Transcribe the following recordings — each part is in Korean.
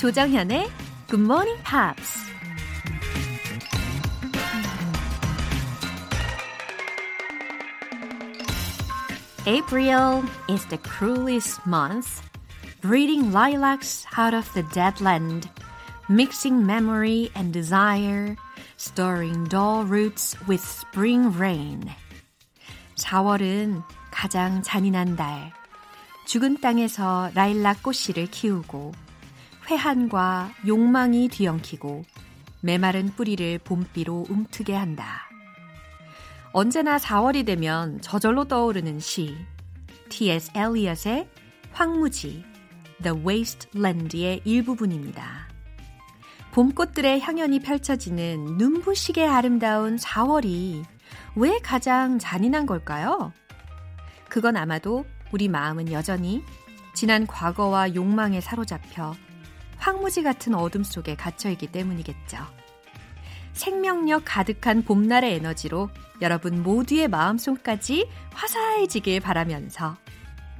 조정현의 Good Morning Pops. April is the cruelest month, breeding lilacs out of the dead land, mixing memory and desire, stirring dull roots with spring rain. 4월은 가장 잔인한 달. 죽은 땅에서 라일락 꽃씨를 키우고 회한과 욕망이 뒤엉키고 메마른 뿌리를 봄비로 움트게 한다. 언제나 4월이 되면 저절로 떠오르는 시 T.S. 엘리엇의 황무지 The Wasteland의 일부분입니다. 봄꽃들의 향연이 펼쳐지는 눈부시게 아름다운 4월이 왜 가장 잔인한 걸까요? 그건 아마도 우리 마음은 여전히 지난 과거와 욕망에 사로잡혀 황무지 같은 어둠 속에 갇혀있기 때문이겠죠. 생명력 가득한 봄날의 에너지로 여러분 모두의 마음속까지 화사해지길 바라면서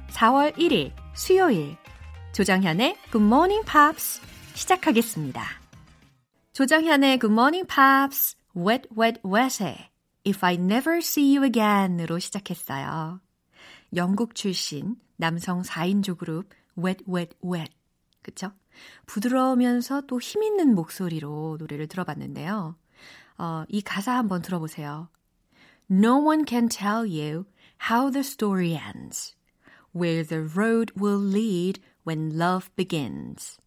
4월 1일 수요일 조정현의 Good Morning Pops 시작하겠습니다. 조정현의 Good Morning Pops Wet Wet Wet에 If I Never See You Again으로 시작했어요. 영국 출신 남성 4인조 그룹 Wet Wet Wet 그쵸? 부드러우면서 또 힘있는 목소리로 노래를 들어봤는데요. 어, 이 가사 한번 들어보세요. No one can tell you how the story ends, where the road will lead when love begins.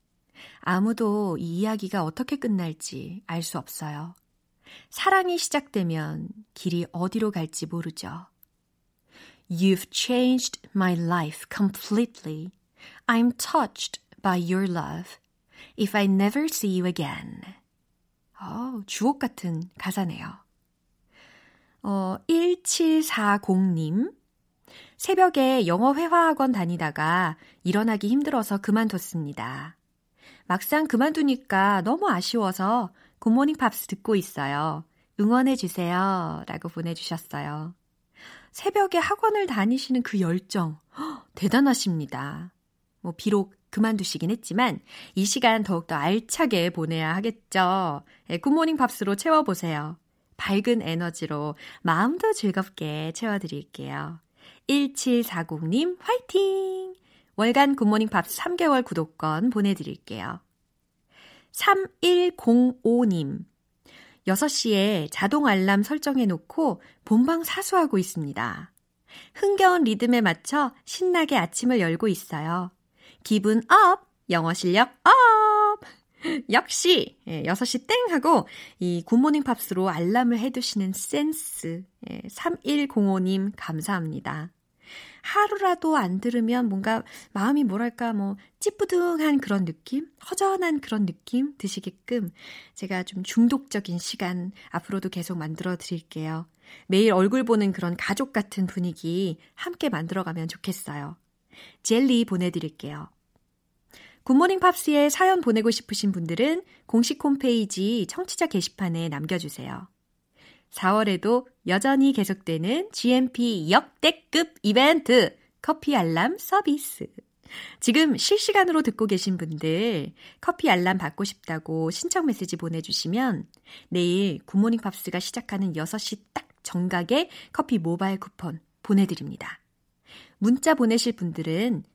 아무도 이 이야기가 어떻게 끝날지 알 수 없어요. 사랑이 시작되면 길이 어디로 갈지 모르죠. You've changed my life completely. I'm touched by your love. If I never see you again. 어, 주옥 같은 가사네요. 어, 1740님. 새벽에 영어 회화학원 다니다가 일어나기 힘들어서 그만뒀습니다. 막상 그만두니까 너무 아쉬워서 Good Morning Pops 듣고 있어요. 응원해주세요. 라고 보내주셨어요. 새벽에 학원을 다니시는 그 열정, 허, 대단하십니다. 뭐, 비록 그만두시긴 했지만, 이 시간 더욱더 알차게 보내야 하겠죠. 네, Good Morning Pops로 채워보세요. 밝은 에너지로 마음도 즐겁게 채워드릴게요. 1740님, 화이팅! 월간 Good Morning Pops 3개월 구독권 보내드릴게요. 3105님, 6시에 자동 알람 설정해 놓고 본방 사수하고 있습니다. 흥겨운 리듬에 맞춰 신나게 아침을 열고 있어요. 기분 up! 영어 실력 up! 역시 6시 예, 땡 하고 이 굿모닝 팝스로 알람을 해두시는 센스 3105님 예, 감사합니다. 하루라도 안 들으면 뭔가 마음이 뭐랄까 뭐 찌뿌둥한 그런 느낌, 허전한 그런 느낌 드시게끔 제가 좀 중독적인 시간 앞으로도 계속 만들어 드릴게요. 매일 얼굴 보는 그런 가족 같은 분위기 함께 만들어가면 좋겠어요. 젤리 보내드릴게요. 굿모닝 팝스에 사연 보내고 싶으신 분들은 공식 홈페이지 청취자 게시판에 남겨주세요. 4월에도 여전히 계속되는 GMP 역대급 이벤트 커피 알람 서비스. 지금 실시간으로 듣고 계신 분들 커피 알람 받고 싶다고 신청 메시지 보내주시면 내일 굿모닝 팝스가 시작하는 6시 딱 정각에 커피 모바일 쿠폰 보내드립니다. 문자 보내실 분들은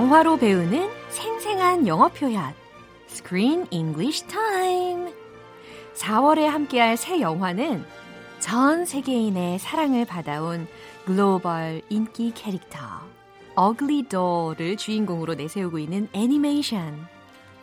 영화로 배우는 생생한 영어 표현. Screen English Time. 4월에 함께할 새 영화는 전 세계인의 사랑을 받아온 글로벌 인기 캐릭터 Ugly Doll을 주인공으로 내세우고 있는 애니메이션.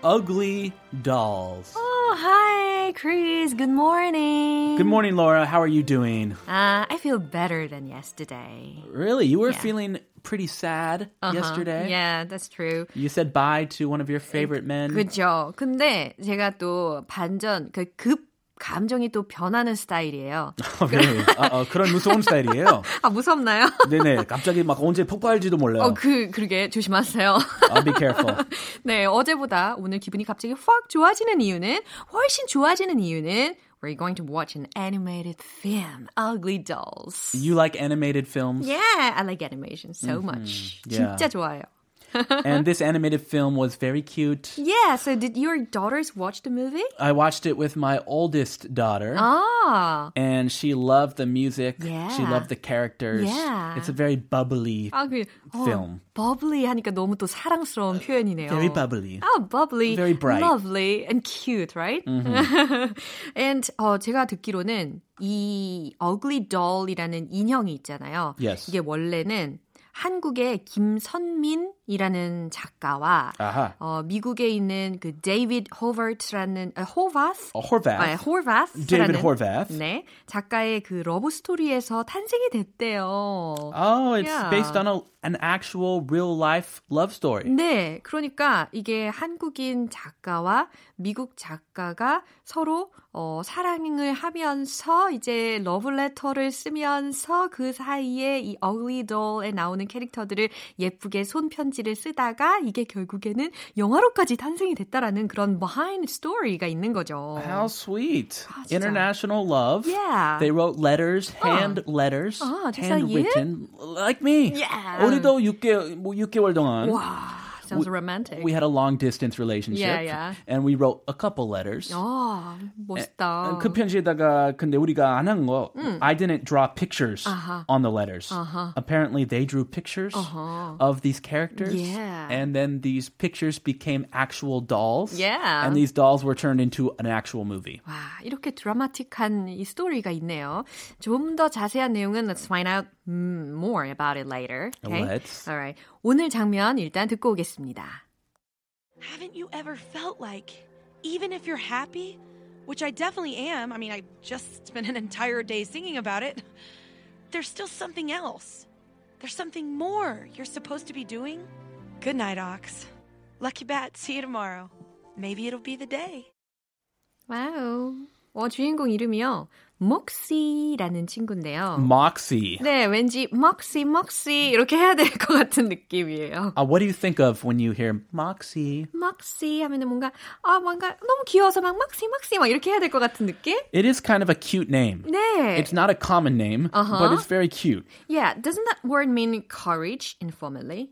Ugly Dolls. Oh, hi, Chris. Good morning. Good morning, Laura. How are you doing? Uh, I feel better than yesterday. Really? You were Yeah. feeling pretty sad Uh-huh. yesterday? Yeah, that's true. You said bye to one of your favorite men. 그죠. 근데 제가 또 반전, 그급 감정이 또 변하는 스타일이에요. 어, really? 어, 어, 그런 무서운 스타일이에요. 아, 무섭나요? 네네. 갑자기 막 언제 폭발할지도 몰라요. 어, 그, 그러게. 조심하세요. I'll be careful. 네, 어제보다 오늘 기분이 갑자기 확 좋아지는 이유는, 훨씬 좋아지는 이유는, we're going to watch an animated film, Ugly Dolls. You like animated films? Yeah, I like animation so much. yeah. 진짜 좋아요. And this animated film was very cute. Yeah, so did your daughters watch the movie? I watched it with my oldest daughter. 아, And she loved the music. She Yeah. loved the characters. Yeah. It's a very bubbly 아, 그, 어, film. bubbly 하니까 너무 또 사랑스러운 표현이네요. Very bubbly. Oh, bubbly, Very bright. Mm-hmm. lovely, and cute, right? and 어, 제가 듣기로는 이 Ugly Doll이라는 인형이 있잖아요. Yes. 이게 원래는 한국의 김선민 이라는 작가와 아하. 어, 미국에 있는 그 데이비드 호버트라는 아, 호바스 어, Horvath. 아, 호바스라는 David Horvath. 네 작가의 그 러브 스토리에서 탄생이 됐대요. Oh, it's Yeah. based on a, an actual real life love story. 네, 그러니까 이게 한국인 작가와 미국 작가가 서로 어, 사랑을 하면서 이제 러브레터를 쓰면서 그 사이에 이 Ugly Doll에 나오는 캐릭터들을 예쁘게 손편 지를 쓰다가 이게 결국에는 영화로까지 탄생이 됐다라는 그런 behind story가 있는 거죠. How sweet. 진짜. International love. Yeah. They wrote letters, hand letters, 아, handwritten, like me. Yeah. 우리도 6개, 뭐 6개월 동안 와, sounds romantic. we had a long distance relationship. Yeah, yeah. And we wrote a couple letters. 아, 멋있다. 그 편지에다가 근데 우리가 안 한 거, I didn't draw pictures on the letters. Apparently, they drew pictures of these characters, Yeah. and then these pictures became actual dolls. Yeah. and these dolls were turned into an actual movie. 와, 이렇게 드라마틱한 이 스토리가 있네요. 좀 더 자세한 내용은 let's find out mm, more about it later. Okay? Let's. Alright. 오늘 장면 일단 듣고 오겠습니다. Haven't you ever felt like, even if you're happy, which I definitely am, I mean, I just spent an entire day singing about it, there's still something else. There's something more you're supposed to be doing? Good night, Ox. Lucky Bat, see you tomorrow. Maybe it'll be the day. 와우. 어, 주인공 이름이요. 목시라는 친구인데요. Moxie. 네, 왠지 먹시 먹시 이렇게 해야 될 것 같은 느낌이에요. Uh, what do you think of when you hear Moxie? 먹시 하면은 뭔가 아 뭔가 너무 귀여워서 막 먹시 먹시 막 이렇게 해야 될 것 같은 느낌? It is kind of a cute name. 네. It's not a common name, but it's very cute. Yeah, doesn't that word mean courage informally?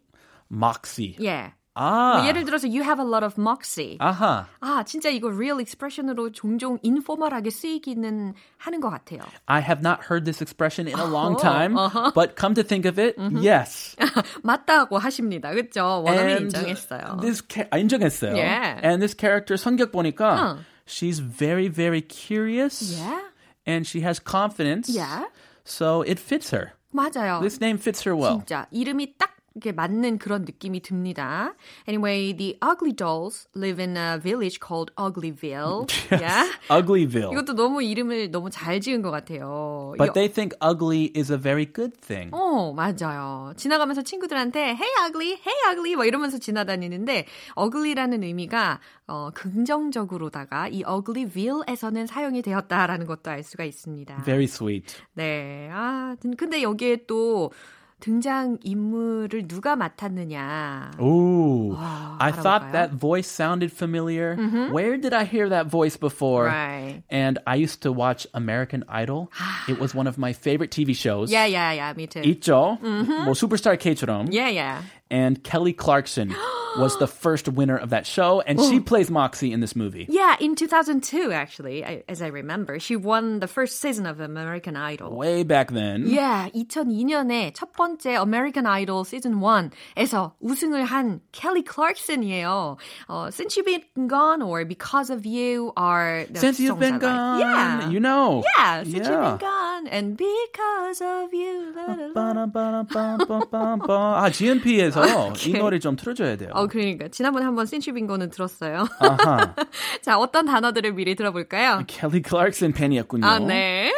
Moxie. Yeah. Ah. 뭐 예를 들어서 you have a lot of moxie. Aha. 아, 진짜 이거 real expression으로 종종 인포멀하게 쓰이기는 하는 것 같아요. I have not heard this expression in a long time, but come to think of it, yes. 맞다고 하십니다. 그렇죠? 원어민 And 인정했어요. This ca- 아, 인정했어요. Yeah. And this character 성격 보니까 Huh. she's very very curious Yeah. and she has confidence. Yeah. So it fits her. 맞아요. This name fits her well. 진짜 이름이 딱 이렇게 맞는 그런 느낌이 듭니다. Anyway, the ugly dolls live in a village called Uglyville. Yeah. Uglyville. 이것도 너무 이름을 너무 잘 지은 것 같아요. But 이- they think ugly is a very good thing. 어, 맞아요. 지나가면서 친구들한테 hey ugly, hey ugly 막 이러면서 지나다니는데 ugly라는 의미가 어, 긍정적으로다가 이 uglyville에서는 사용이 되었다라는 것도 알 수가 있습니다. Very sweet. 네. 아, 근데 여기에 또 등장 인물을 누가 맡았느냐. Ooh. 와, I thought 알아볼까요? that voice sounded familiar. Where did I hear that voice before? Right. And I used to watch American Idol. it was one of my favorite TV shows. Yeah, yeah, yeah, me too. 있죠. 뭐 Superstar K처럼. Yeah, yeah. And Kelly Clarkson was the first winner of that show, and she plays Moxie in this movie. Yeah, in 2002, actually, I, as I remember, she won the first season of American Idol. Way back then. Yeah, 2002년에 첫 번째 American Idol Season 1에서 우승을 한 Kelly Clarkson이에요. Uh, Since You've Been Gone or Because of You are the Since you've songs I been like. gone, Yeah. you know. Yeah, Since You've Yeah. Been Gone and Because of You. la, la, la. 빠라빠라빰빰빰빰. 아, GNP에서 이 노래 좀 틀어줘야 돼요. 어, 그러니까. 지난번에 한번 Gone은 들었어요. 아하. 자, 어떤 단어들을 미리 들어볼까요? 켈리 클락슨 팬이었군요. 아, 네.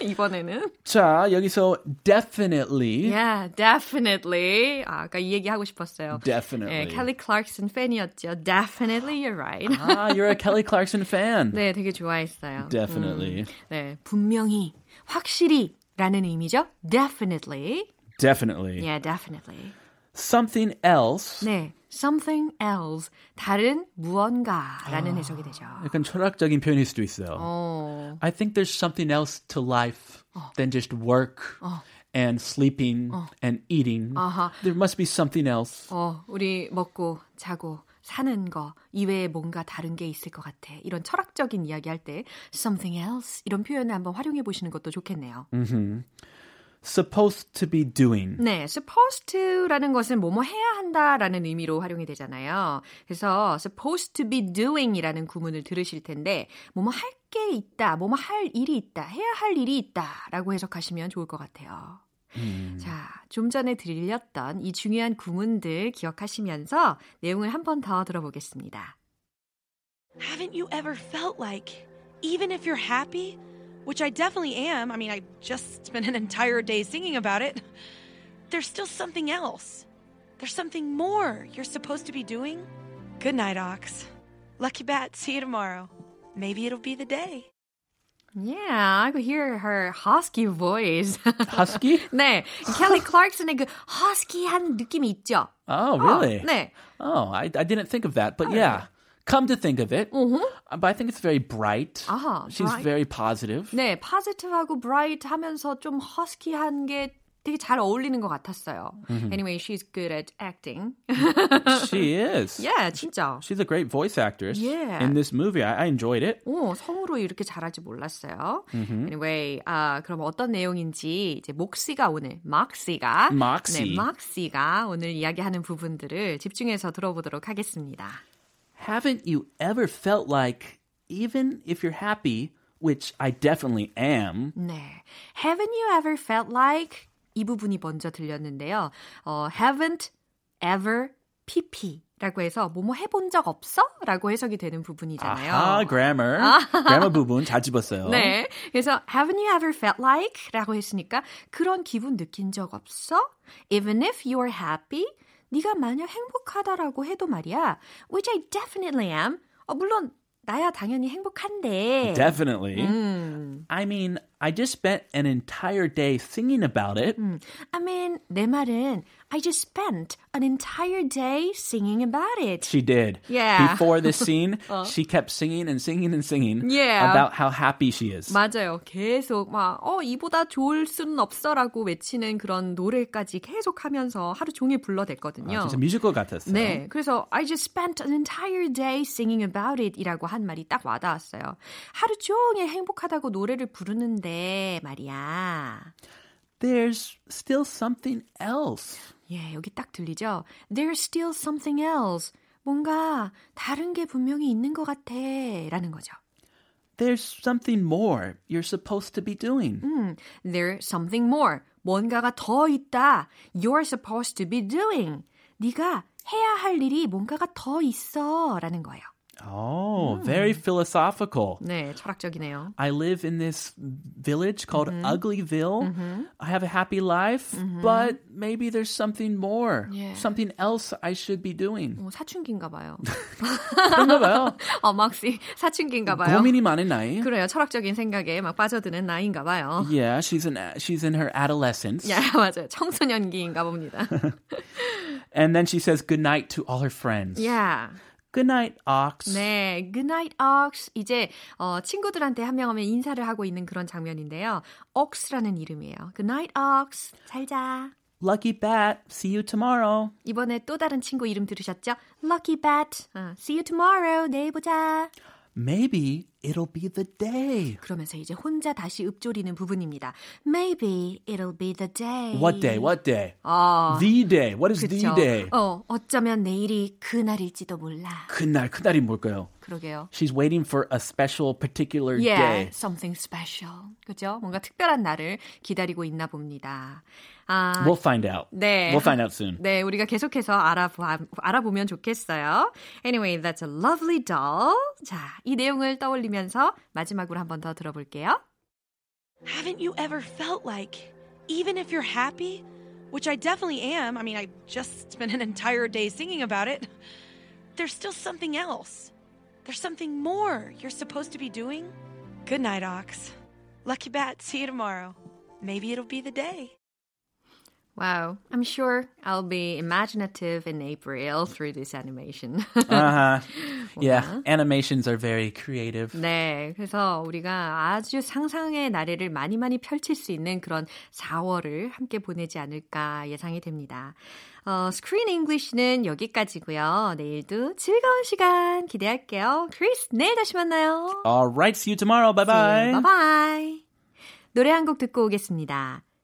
이번에는. 자, 여기서 definitely. Yeah, definitely. 아, 아까 이 얘기 하고 싶었어요. Definitely. 네, 켈리 클락슨 팬이었죠. Definitely, you're right. Ah, you're a Kelly Clarkson fan. 네, 되게 좋아했어요. Definitely. 음, 네, 분명히, 확실히 라는 의미죠. Definitely. Definitely. Yeah, definitely. Something else. 네, something else. 다른 무언가라는 해석이 되죠. 약간 철학적인 표현일 수도 있어요. 어, I think there's something else to life than just work and sleeping and eating. 아하. There must be something else. 어, 우리 먹고 자고 사는 거 이외에 뭔가 다른 게 있을 것 같아. 이런 철학적인 이야기 할 때 something else 이런 표현을 한번 활용해 보시는 것도 좋겠네요. Supposed to be doing. 네, supposed to라는 것은 뭐뭐 해야 한다라는 의미로 활용이 되잖아요. 그래서 supposed to be doing이라는 구문을 들으실 텐데 뭐뭐 할 게 있다, 뭐뭐 할 일이 있다, 해야 할 일이 있다라고 해석하시면 좋을 것 같아요. 자, 좀 전에 들렸던 이 중요한 구문들 기억하시면서 내용을 한 번 더 들어보겠습니다. Haven't you ever felt like, even if you're happy, which I definitely am, I mean, I just spent an entire day singing about it, there's still something else. There's something more you're supposed to be doing? Good night, Ox. Lucky Bat, see you tomorrow. Maybe it'll be the day. Yeah, I could hear her husky voice. Husky? 네, 켈리 클락슨의 그 허스키한 느낌이 있죠. Oh, really? 어, 네. Oh, I, I didn't think of that. But yeah, come to think of it. Uh, But I think it's very bright. 아하, She's bright. very positive. 네, positive하고 bright 하면서 좀 허스키한 게 되게 잘 어울리는 것 같았어요. Anyway, she's good at acting. She is. yeah, 진짜. She's a great voice actress Yeah. in this movie. I, I enjoyed it. 오, 성우로 이렇게 잘할 줄 몰랐어요. Anyway, 아, 그럼 어떤 내용인지 이제 목시가 오늘, 막시가, Moxie. 네, 막시가 오늘 이야기하는 부분들을 집중해서 들어보도록 하겠습니다. Haven't you ever felt like, even if you're happy, which I definitely am, 네, haven't you ever felt like 이 부분이 먼저 들렸는데요. 어, haven't ever pp라고 해서 뭐뭐 해본 적 없어? 라고 해석이 되는 부분이잖아요. 아하, grammar. grammar 부분 잘 집었어요. 네. 그래서 haven't you ever felt like? 라고 했으니까 그런 기분 느낀 적 없어? Even if you're happy? 네가 만약 행복하다라고 해도 말이야. Which I definitely am. 어, 물론 나야 당연히 행복한데. Definitely. 음. I mean, I just spent an entire day singing about it. I mean, 내 말은 I just spent an entire day singing about it. She did. Yeah. Before this scene, she kept singing and singing and singing Yeah. about how happy she is. 맞아요. 계속 막, 어, 이보다 좋을 수는 없어라고 외치는 그런 노래까지 계속 하면서 하루 종일 불러댔거든요. 아, 진짜 뮤지컬 같았어요. 네, 그래서 I just spent an entire day singing about it 이라고 한 말이 딱 와닿았어요. 하루 종일 행복하다고 노래를 부르는데 말이야. There's still something else. 예, 여기 딱 들리죠? There's still something else. 뭔가 다른 게 분명히 있는 것 같아. 라는 거죠. There's something more you're supposed to be doing. 음, there's something more. 뭔가가 더 있다. You're supposed to be doing. 네가 해야 할 일이 뭔가가 더 있어. 라는 거예요. Oh, very philosophical. 네, 철학적이네요. I live in this village called Uglyville. I have a happy life, but maybe there's something more, Yeah. something else I should be doing. 어, 사춘기인가 봐요. 그런가 봐요. 어, 막시 사춘기인가 봐요. 고민이 많은 나이. 그래요. 철학적인 생각에 막 빠져드는 나이인가 봐요. Yeah, she's in she's in her adolescence. 야, 맞아요. 청소년기인가 봅니다. And then she says goodnight to all her friends. 야. Good night, Ox. 네, Good night, Ox. 이제 어, 친구들한테 한 명 하면 인사를 하고 있는 그런 장면인데요. Ox라는 이름이에요. Good night, Ox. 잘 자. Lucky Bat, see you tomorrow. 이번에 또 다른 친구 이름 들으셨죠? Lucky Bat, 어, see you tomorrow. 내일 보자. Maybe it'll be the day. 그러면서 이제 혼자 다시 읊조리는 부분입니다. Maybe it'll be the day. What day? What day? 아, The day. What is 그쵸. the day? 어, 어쩌면 내일이 그날일지도 몰라. 그날, 그날이 뭘까요? 그러게요. She's waiting for a special particular Yeah, day. something special. 그죠? 뭔가 특별한 날을 기다리고 있나 봅니다. 아, We'll find out. 네. We'll find out soon. 네, 우리가 계속해서 알아보, 알아보면 좋겠어요. Anyway, that's a lovely doll. 자, 이 내용을 떠올리면서 마지막으로 한 번 더 들어볼게요. Haven't you ever felt like, even if you're happy, which I definitely am, I mean, I just spent an entire day singing about it, there's still something else. There's something more you're supposed to be doing? Good night, Ox. Lucky Bat, see you tomorrow. Maybe it'll be the day. Wow, I'm sure I'll be imaginative in April through this animation. Uh-huh. yeah, animations are very creative. 네, 그래서 우리가 아주 상상의 나래를 많이 많이 펼칠 수 있는 그런 4월을 함께 보내지 않을까 예상이 됩니다. 어, Screen English는 여기까지고요. 내일도 즐거운 시간 기대할게요. 크리스, 내일 다시 만나요. All right, see you tomorrow. Bye-bye. Bye bye. 노래 한 곡 듣고 오겠습니다.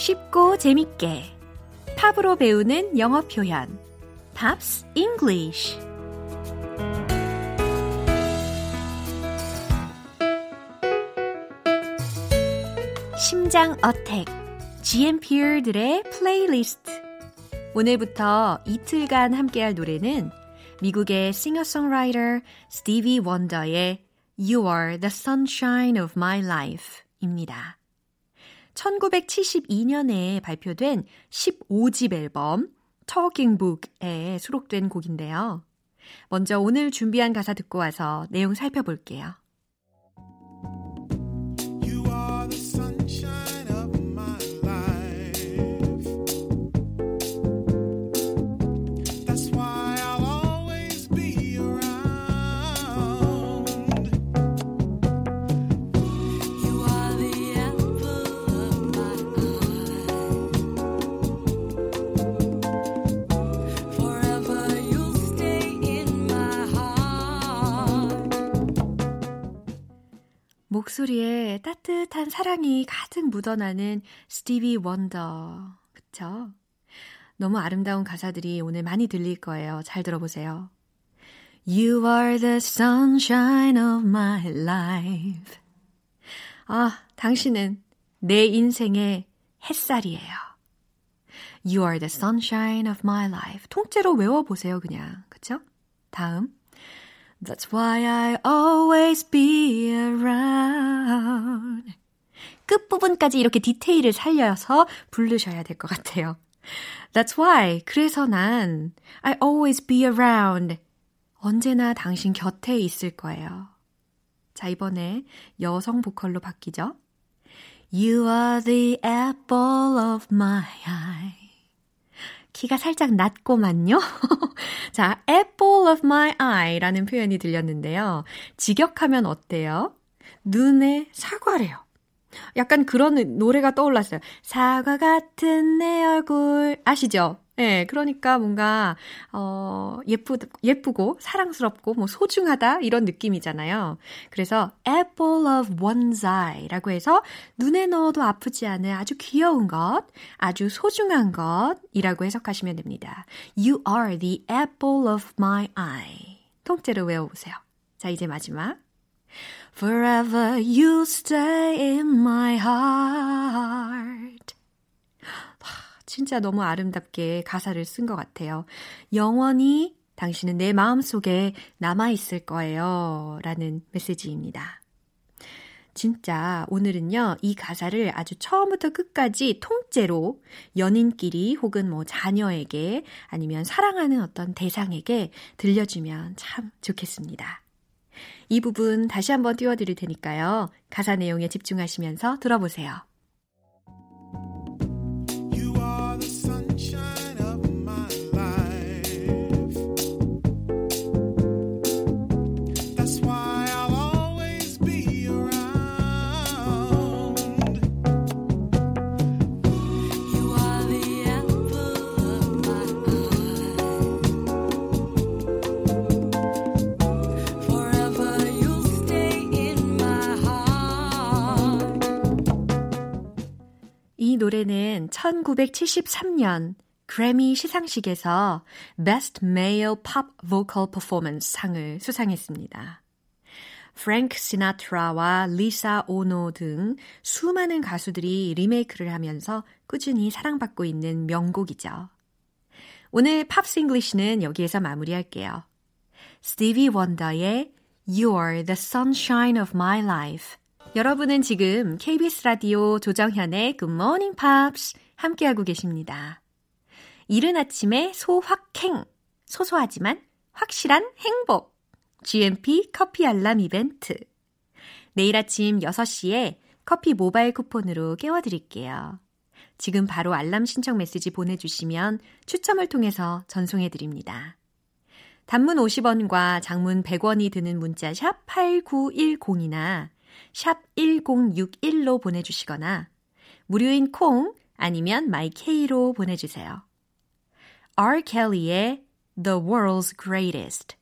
쉽고 재밌게. 팝으로 배우는 영어 표현. Pops English 심장 attack. GMP들의 플레이리스트 오늘부터 이틀간 함께할 노래는 미국의 싱어송라이터 스티비 원더의 You Are the Sunshine of My Life 입니다. 1972년에 발표된 15집 앨범 Talking Book에 수록된 곡인데요. 먼저 오늘 준비한 가사 듣고 와서 내용 살펴볼게요. 목소리에 따뜻한 사랑이 가득 묻어나는 스티비 원더. 그쵸? 너무 아름다운 가사들이 오늘 많이 들릴 거예요. 잘 들어보세요. You are the sunshine of my life. 아, 당신은 내 인생의 햇살이에요. You are the sunshine of my life. 통째로 외워보세요, 그냥. 그쵸? 다음. That's why I always be around. 끝부분까지 이렇게 디테일을 살려서 부르셔야 될 것 같아요. That's why. 그래서 난 I always be around. 언제나 당신 곁에 있을 거예요. 자, 이번에 여성 보컬로 바뀌죠. You are the apple of my eye. 키가 살짝 낮고만요. 자, apple of my eye라는 표현이 들렸는데요. 직역하면 어때요? 눈의 사과래요. 약간 그런 노래가 떠올랐어요. 사과 같은 내 얼굴 아시죠? 예, 네, 그러니까 뭔가 어 예쁘 예쁘고 사랑스럽고 뭐 소중하다 이런 느낌이잖아요. 그래서 apple of one's eye라고 해서 눈에 넣어도 아프지 않은 아주 귀여운 것, 아주 소중한 것 이라고 해석하시면 됩니다. You are the apple of my eye. 통째로 외워보세요. 자, 이제 마지막. Forever you stay in my 진짜 너무 아름답게 가사를 쓴 것 같아요. 영원히 당신은 내 마음 속에 남아있을 거예요. 라는 메시지입니다. 진짜 오늘은요, 이 가사를 아주 처음부터 끝까지 통째로 연인끼리 혹은 뭐 자녀에게 아니면 사랑하는 어떤 대상에게 들려주면 참 좋겠습니다. 이 부분 다시 한번 띄워드릴 테니까요. 가사 내용에 집중하시면서 들어보세요. 노래는 1973년 그래미 시상식에서 Best Male Pop Vocal Performance 상을 수상했습니다. 프랭크 시나트라와 리사 오노 등 수많은 가수들이 리메이크를 하면서 꾸준히 사랑받고 있는 명곡이죠. 오늘 Pops English는 여기에서 마무리할게요. 스티비 원더의 You're the sunshine of my life. 여러분은 지금 KBS 라디오 조정현의 Good Morning Pops 함께하고 계십니다. 이른 아침에 소확행, 소소하지만 확실한 행복. GMP 커피 알람 이벤트. 내일 아침 6시에 커피 모바일 쿠폰으로 깨워드릴게요. 지금 바로 알람 신청 메시지 보내주시면 추첨을 통해서 전송해드립니다. 단문 50원과 장문 100원이 드는 문자 샵 8910이나 샵 1061로 보내주시거나 무료인 콩 아니면 마이케이로 보내주세요. R. Kelly의 The World's Greatest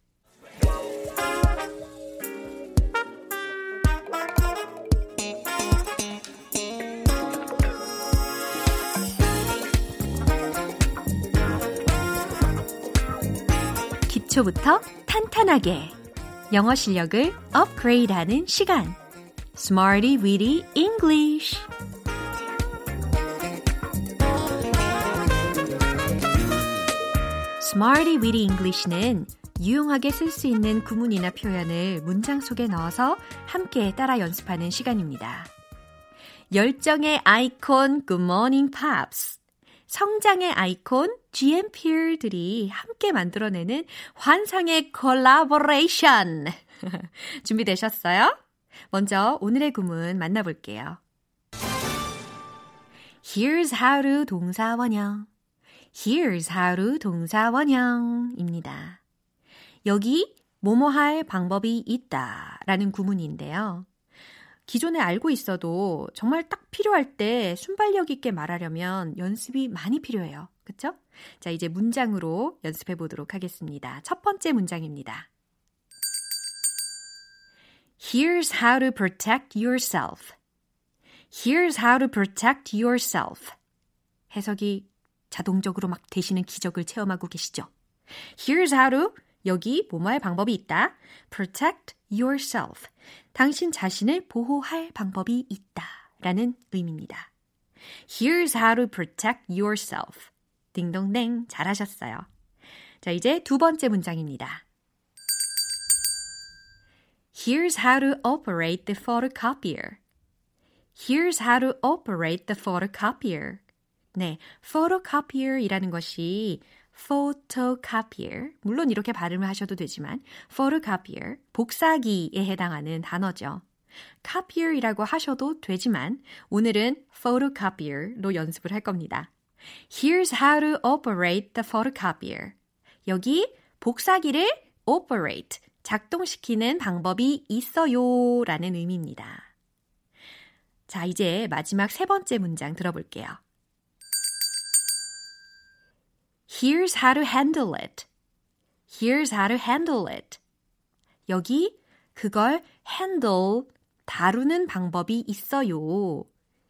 기초부터 탄탄하게 영어 실력을 업그레이드하는 시간 Smarty Weedy English Smarty Weedy English는 유용하게 쓸 수 있는 구문이나 표현을 문장 속에 넣어서 함께 따라 연습하는 시간입니다. 열정의 아이콘 Good Morning Pops 성장의 아이콘 GMP들이 함께 만들어내는 환상의 콜라보레이션 준비되셨어요? 먼저 오늘의 구문 만나볼게요. Here's how to 동사 원형. Here's how to 동사 원형입니다. 여기 뭐뭐 할 방법이 있다 라는 구문인데요. 기존에 알고 있어도 정말 딱 필요할 때 순발력 있게 말하려면 연습이 많이 필요해요. 그쵸? 자, 이제 문장으로 연습해 보도록 하겠습니다. 첫 번째 문장입니다. Here's how to protect yourself. Here's how to protect yourself. 해석이 자동적으로 막 되시는 기적을 체험하고 계시죠? Here's how to 여기 뭐뭐할 방법이 있다. protect yourself. 당신 자신을 보호할 방법이 있다. 라는 의미입니다. Here's how to protect yourself. 딩동댕 잘하셨어요. 자, 이제 두 번째 문장입니다. Here's how to operate the photocopier. Here's how to operate the photocopier. 네, photocopier이라는 것이 photocopier, 물론 이렇게 발음을 하셔도 되지만 photocopier, 복사기에 해당하는 단어죠. copier이라고 하셔도 되지만 오늘은 photocopier로 연습을 할 겁니다. Here's how to operate the photocopier. 여기 복사기를 operate, 작동시키는 방법이 있어요 라는 의미입니다. 자, 이제 마지막 세 번째 문장 들어볼게요. Here's how to handle it. Here's how to handle it. 여기 그걸 handle, 다루는 방법이 있어요.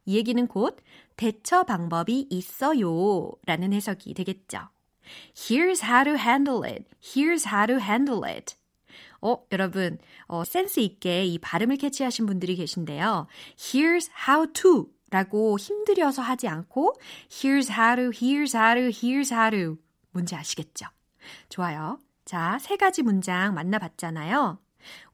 이 얘기는 곧 대처 방법이 있어요. 라는 해석이 되겠죠. Here's how to handle it. Here's how to handle it. 어, 여러분, 어, 센스 있게 이 발음을 캐치하신 분들이 계신데요. Here's how to 라고 힘들여서 하지 않고 Here's how to, here's how to, here's how to 뭔지 아시겠죠? 좋아요. 자, 세 가지 문장 만나봤잖아요.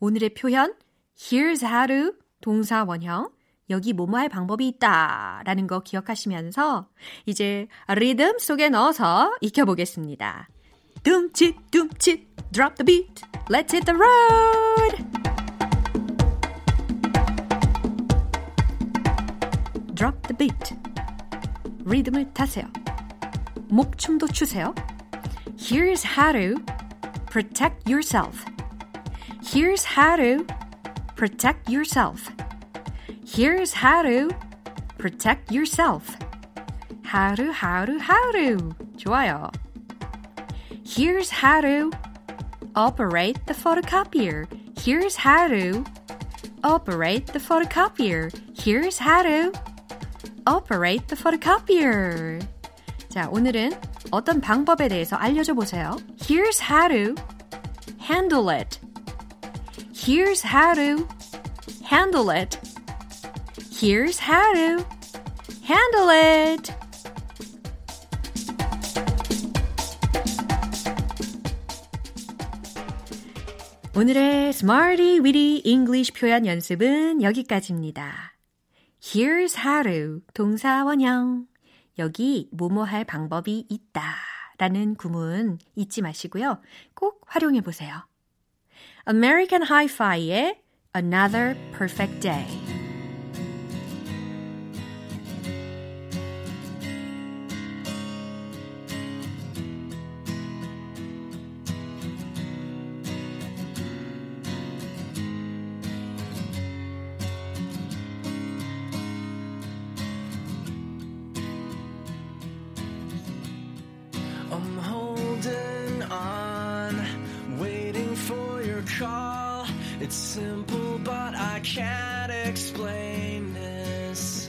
오늘의 표현 Here's how to 동사 원형 여기 뭐뭐 할 방법이 있다 라는 거 기억하시면서 이제 리듬 속에 넣어서 익혀보겠습니다. 둠칫 둠칫 drop the beat let's hit the road drop the beat 리듬을 타세요. 목춤도 추세요. Here's how to protect yourself. Here's how to protect yourself. Here's how to protect yourself. How to, how to, how to. 좋아요. Here's how to operate the photocopier. Here's how to operate the photocopier. Here's how to operate the photocopier. 자, 오늘은 어떤 방법에 대해서 알려줘 보세요. Here's how to handle it. Here's how to handle it. Here's how to handle it. 오늘의 Smarty Weedy English 표현 연습은 여기까지입니다. Here's how 동사 원형 여기 뭐뭐 할 방법이 있다 라는 구문 잊지 마시고요. 꼭 활용해 보세요. American Hi-Fi의 Another Perfect Day Simple, but I can't explain this.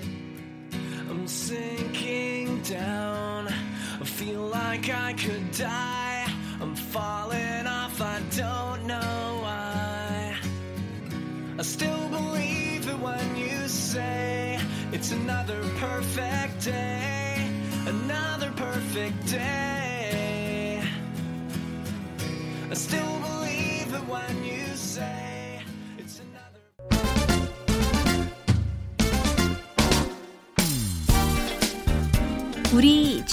I'm sinking down, I feel like I could die. I'm falling off, I don't know why. I still believe it when you say it's another perfect day, another perfect day. I still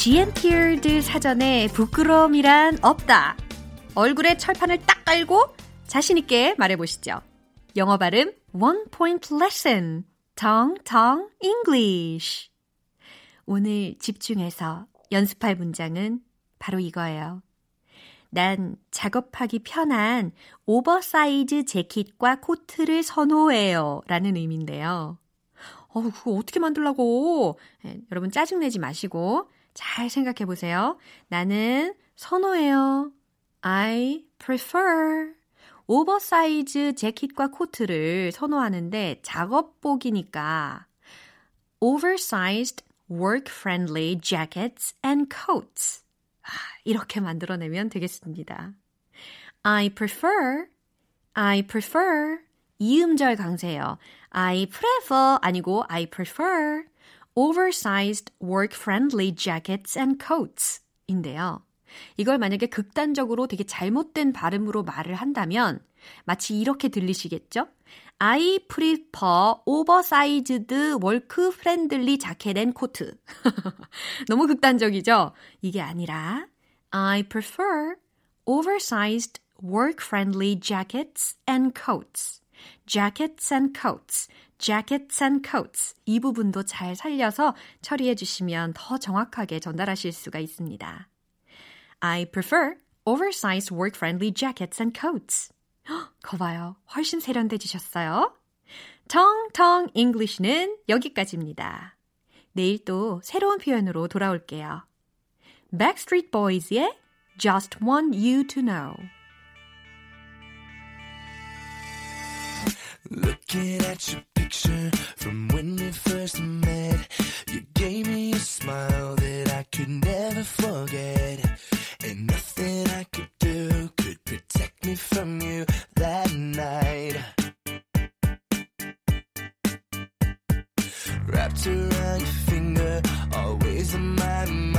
GMTR드 사전에 부끄러움이란 없다. 얼굴에 철판을 딱 깔고 자신있게 말해보시죠. 영어 발음 One Point Lesson Tong English 오늘 집중해서 연습할 문장은 바로 이거예요. 난 작업하기 편한 오버사이즈 재킷과 코트를 선호해요. 라는 의미인데요. 어, 그거 어떻게 만들라고? 예, 여러분 짜증내지 마시고 잘 생각해 보세요. 나는 선호해요. I prefer. 오버사이즈 재킷과 코트를 선호하는데 작업복이니까 oversized work-friendly jackets and coats. 아, 이렇게 만들어내면 되겠습니다. I prefer, I prefer. 이음절 강세요. I prefer 아니고 I prefer oversized work-friendly jackets and coats 인데요. 이걸 만약에 극단적으로 되게 잘못된 발음으로 말을 한다면 마치 이렇게 들리시겠죠? I prefer oversized work-friendly jacket and coat. 너무 극단적이죠? 이게 아니라 I prefer oversized work-friendly jackets and coats. jackets and coats, jackets and coats. 이 부분도 잘 살려서 처리해 주시면 더 정확하게 전달하실 수가 있습니다. I prefer oversized work-friendly jackets and coats. 헉, 거봐요. 훨씬 세련돼지셨어요. 텅텅 English는 여기까지입니다. 내일 또 새로운 표현으로 돌아올게요. Backstreet Boys의 Just Want You to Know. Looking at your picture from when we first met, you gave me a smile that I could never forget. And nothing I could do could protect me from you that night. Wrapped around your finger, always on my mind.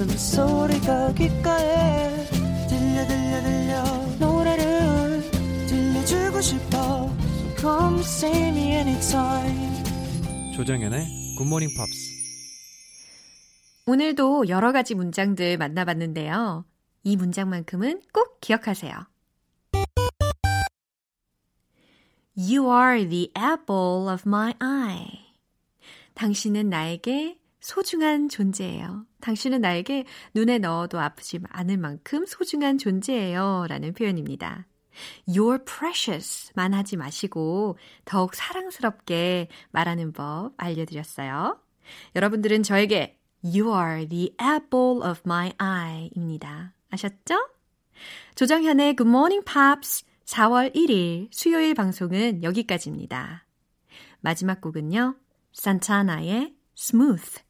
웃음소리가 귓가에 들려 들려 들려 노래를 들려주고 싶어 So come see me anytime 조정연의 굿모닝 팝스. 오늘도 여러 가지 문장들 만나봤는데요. 이 문장만큼은 꼭 기억하세요. You are the apple of my eye. 당신은 나에게 소중한 존재예요. 당신은 나에게 눈에 넣어도 아프지 않을 만큼 소중한 존재예요. 라는 표현입니다. You're precious 만 하지 마시고 더욱 사랑스럽게 말하는 법 알려드렸어요. 여러분들은 저에게 You are the apple of my eye 입니다. 아셨죠? 조정현의 Good Morning Pops 4월 1일 수요일 방송은 여기까지입니다. 마지막 곡은요. 산타나의 Smooth